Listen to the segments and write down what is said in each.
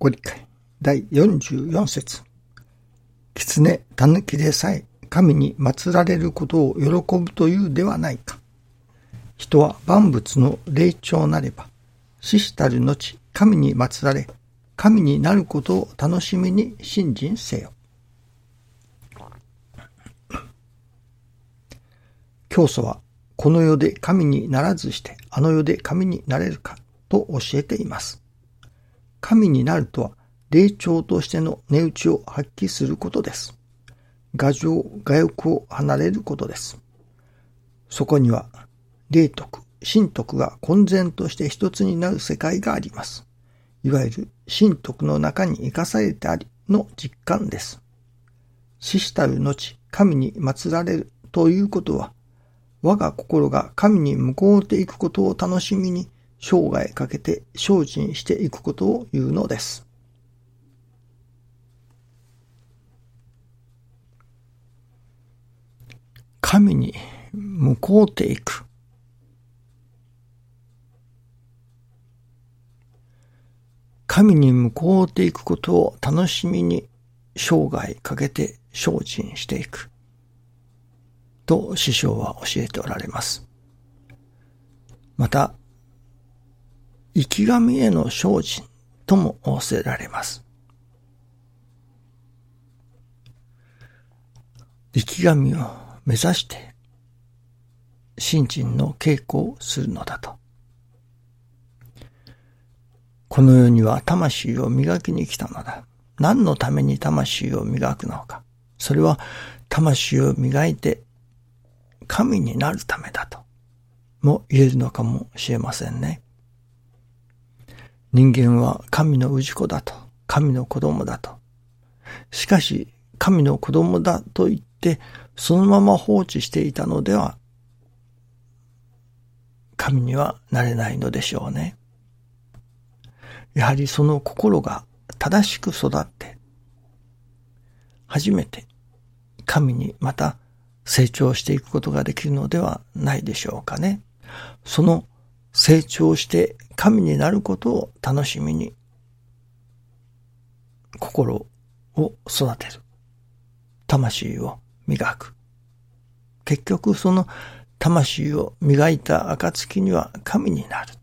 ご理解第44節狐、狸でさえ神に祀られることを喜ぶというではないか。人は万物の霊長なれば、死したる後、神に祀られ、神になることを楽しみに信心せよ。教祖は、この世で神にならずして、あの世で神になれるかと教えています。神になるとは、霊長としての値打ちを発揮することです。牙城、牙欲を離れることです。そこには、霊徳、神徳が混然として一つになる世界があります。いわゆる神徳の中に生かされてありの実感です。死したる後、神に祀られるということは、我が心が神に向こうていくことを楽しみに生涯かけて精進していくことを言うのです。神に向こうていく。神に向こうていくことを楽しみに生涯かけて精進していく。と師匠は教えておられます。また、生き神への精進とも仰せられます。生き神を目指して信心の稽古をするのだと。この世には魂を磨きに来たのだ。何のために魂を磨くのか。それは魂を磨いて神になるためだとも言えるのかもしれませんね。人間は神の氏子だと、神の子供だと。しかし、神の子供だと言って、そのまま放置していたのでは、神にはなれないのでしょうね。やはりその心が正しく育って、初めて神にまた成長していくことができるのではないでしょうかね。その成長して神になることを楽しみに心を育てる。魂を磨く。結局その魂を磨いた暁には神になる。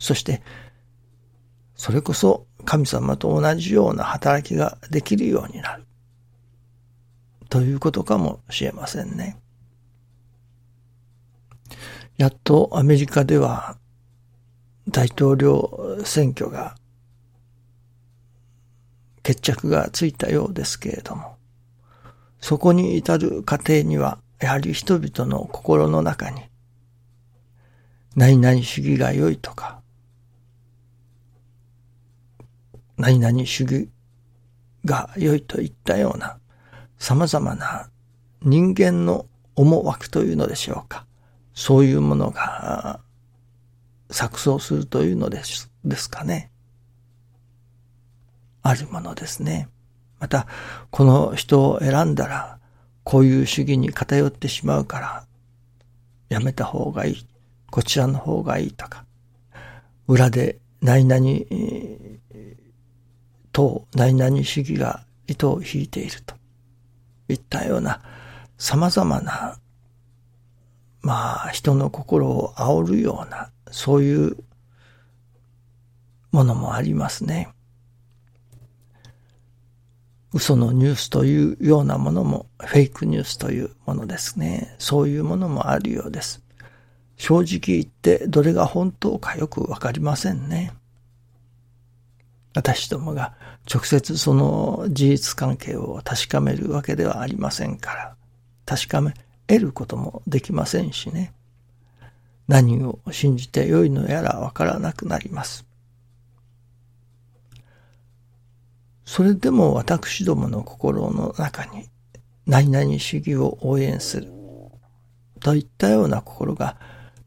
そしてそれこそ神様と同じような働きができるようになる。ということかもしれませんね。やっとアメリカでは大統領選挙が決着がついたようですけれども、そこに至る過程には、やはり人々の心の中に、何々主義が良いとか、何々主義が良いといったような様々な人間の思惑というのでしょうか。そういうものが錯綜するというのですですかね。あるものですね。また、この人を選んだら、こういう主義に偏ってしまうから、やめた方がいい。こちらの方がいいとか、裏で何々と何々主義が糸を引いているといったような様々な、まあ人の心を煽るような、そういうものもありますね。嘘のニュースというようなものも、フェイクニュースというものですね。そういうものもあるようです。正直言ってどれが本当かよくわかりませんね。私どもが直接その事実関係を確かめるわけではありませんから、確かめ得ることもできませんしね。何を信じてよいのやらわからなくなります。それでも私どもの心の中に何々主義を応援するといったような心が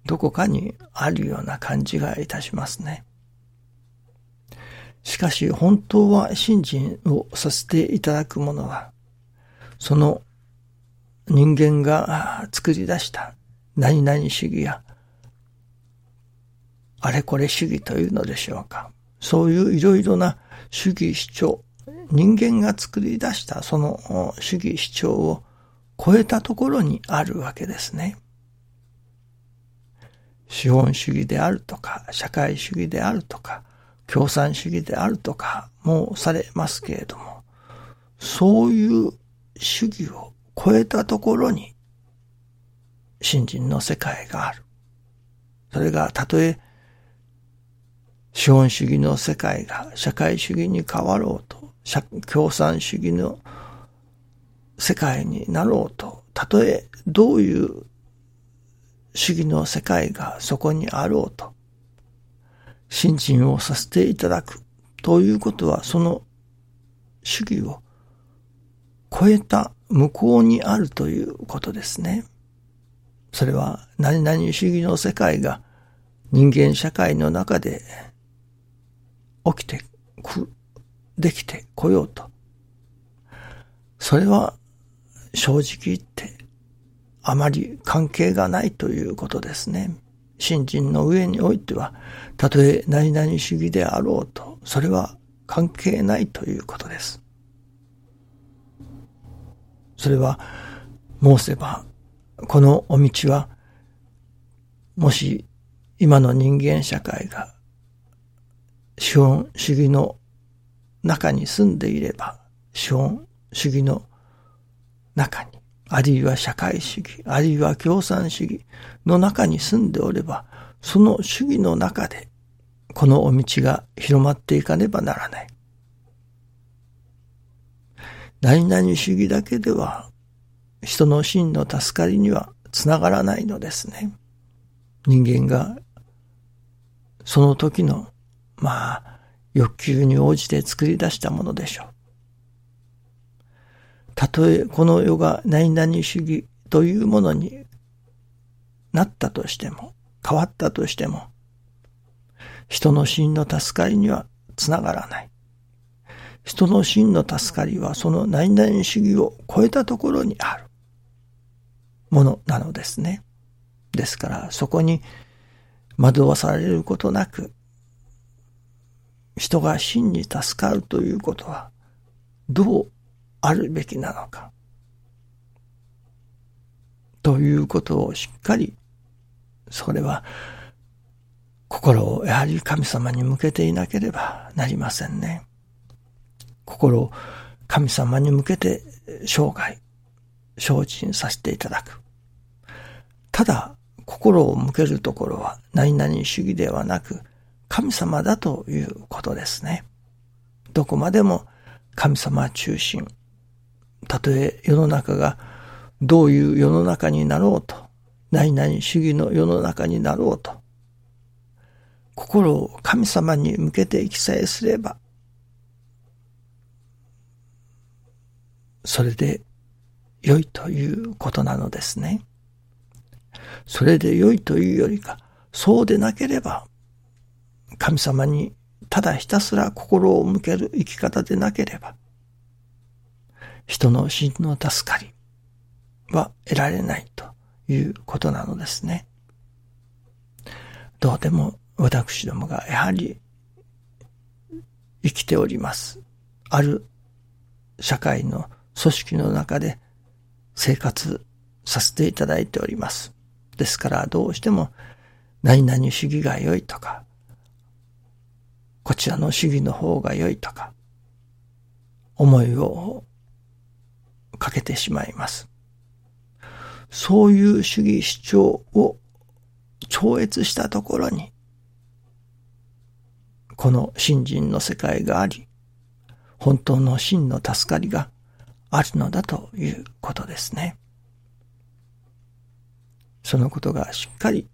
どこかにあるような感じがいたしますね。しかし本当は信心をさせていただくものは、その人間が作り出した何々主義や、あれこれ主義というのでしょうか。そういういろいろな主義主張、人間が作り出したその主義主張を超えたところにあるわけですね。資本主義であるとか、社会主義であるとか、共産主義であるとかもされますけれども、そういう主義を超えたところに、信心の世界がある。それがたとえ、資本主義の世界が社会主義に変わろうと、共産主義の世界になろうと、たとえどういう主義の世界がそこにあろうと、信心をさせていただくということは、その主義を超えた向こうにあるということですね。それは何々主義の世界が人間社会の中で起きてく、できてこようと。それは正直言ってあまり関係がないということですね。信心の上においては、たとえ何々主義であろうと、それは関係ないということです。それは申せば、このお道は、もし今の人間社会が資本主義の中に住んでいれば、資本主義の中に、あるいは社会主義、あるいは共産主義の中に住んでおれば、その主義の中で、このお道が広まっていかねばならない。何々主義だけでは、人の真の助かりにはつながらないのですね。人間が、その時の、まあ、欲求に応じて作り出したものでしょう。たとえこの世が何々主義というものになったとしても、変わったとしても、人の真の助かりにはつながらない。人の真の助かりはその何々主義を超えたところにあるものなのですね。ですからそこに惑わされることなく、人が真に助かるということはどうあるべきなのか。ということをしっかり、それは心をやはり神様に向けていなければなりませんね。心を神様に向けて生涯精進させていただく。ただ、心を向けるところは何々主義ではなく神様だということですね。どこまでも神様中心。たとえ世の中がどういう世の中になろうと、何々主義の世の中になろうと、心を神様に向けていきさえすれば、それで良いということなのですね。それで良いというよりか、そうでなければ、神様にただひたすら心を向ける生き方でなければ、人の真の助かりは得られないということなのですね。どうでも私どもがやはり生きております。ある社会の組織の中で生活させていただいております。ですからどうしても何々主義が良いとか、こちらの主義の方が良いとか、思いをかけてしまいます。そういう主義主張を超越したところに、この信心の世界があり、本当の真の助かりがあるのだということですね。そのことがしっかり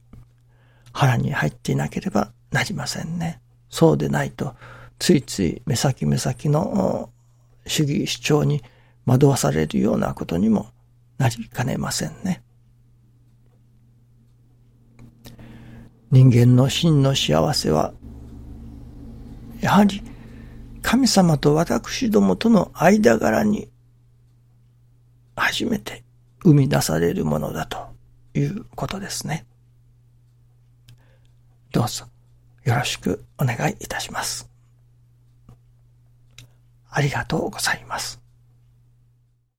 腹に入っていなければなりませんね。そうでないと、ついつい目先目先の主義主張に惑わされるようなことにもなりかねませんね。人間の真の幸せは、やはり神様と私どもとの間柄に初めて生み出されるものだということですね。どうぞよろしくお願いいたします。ありがとうございます。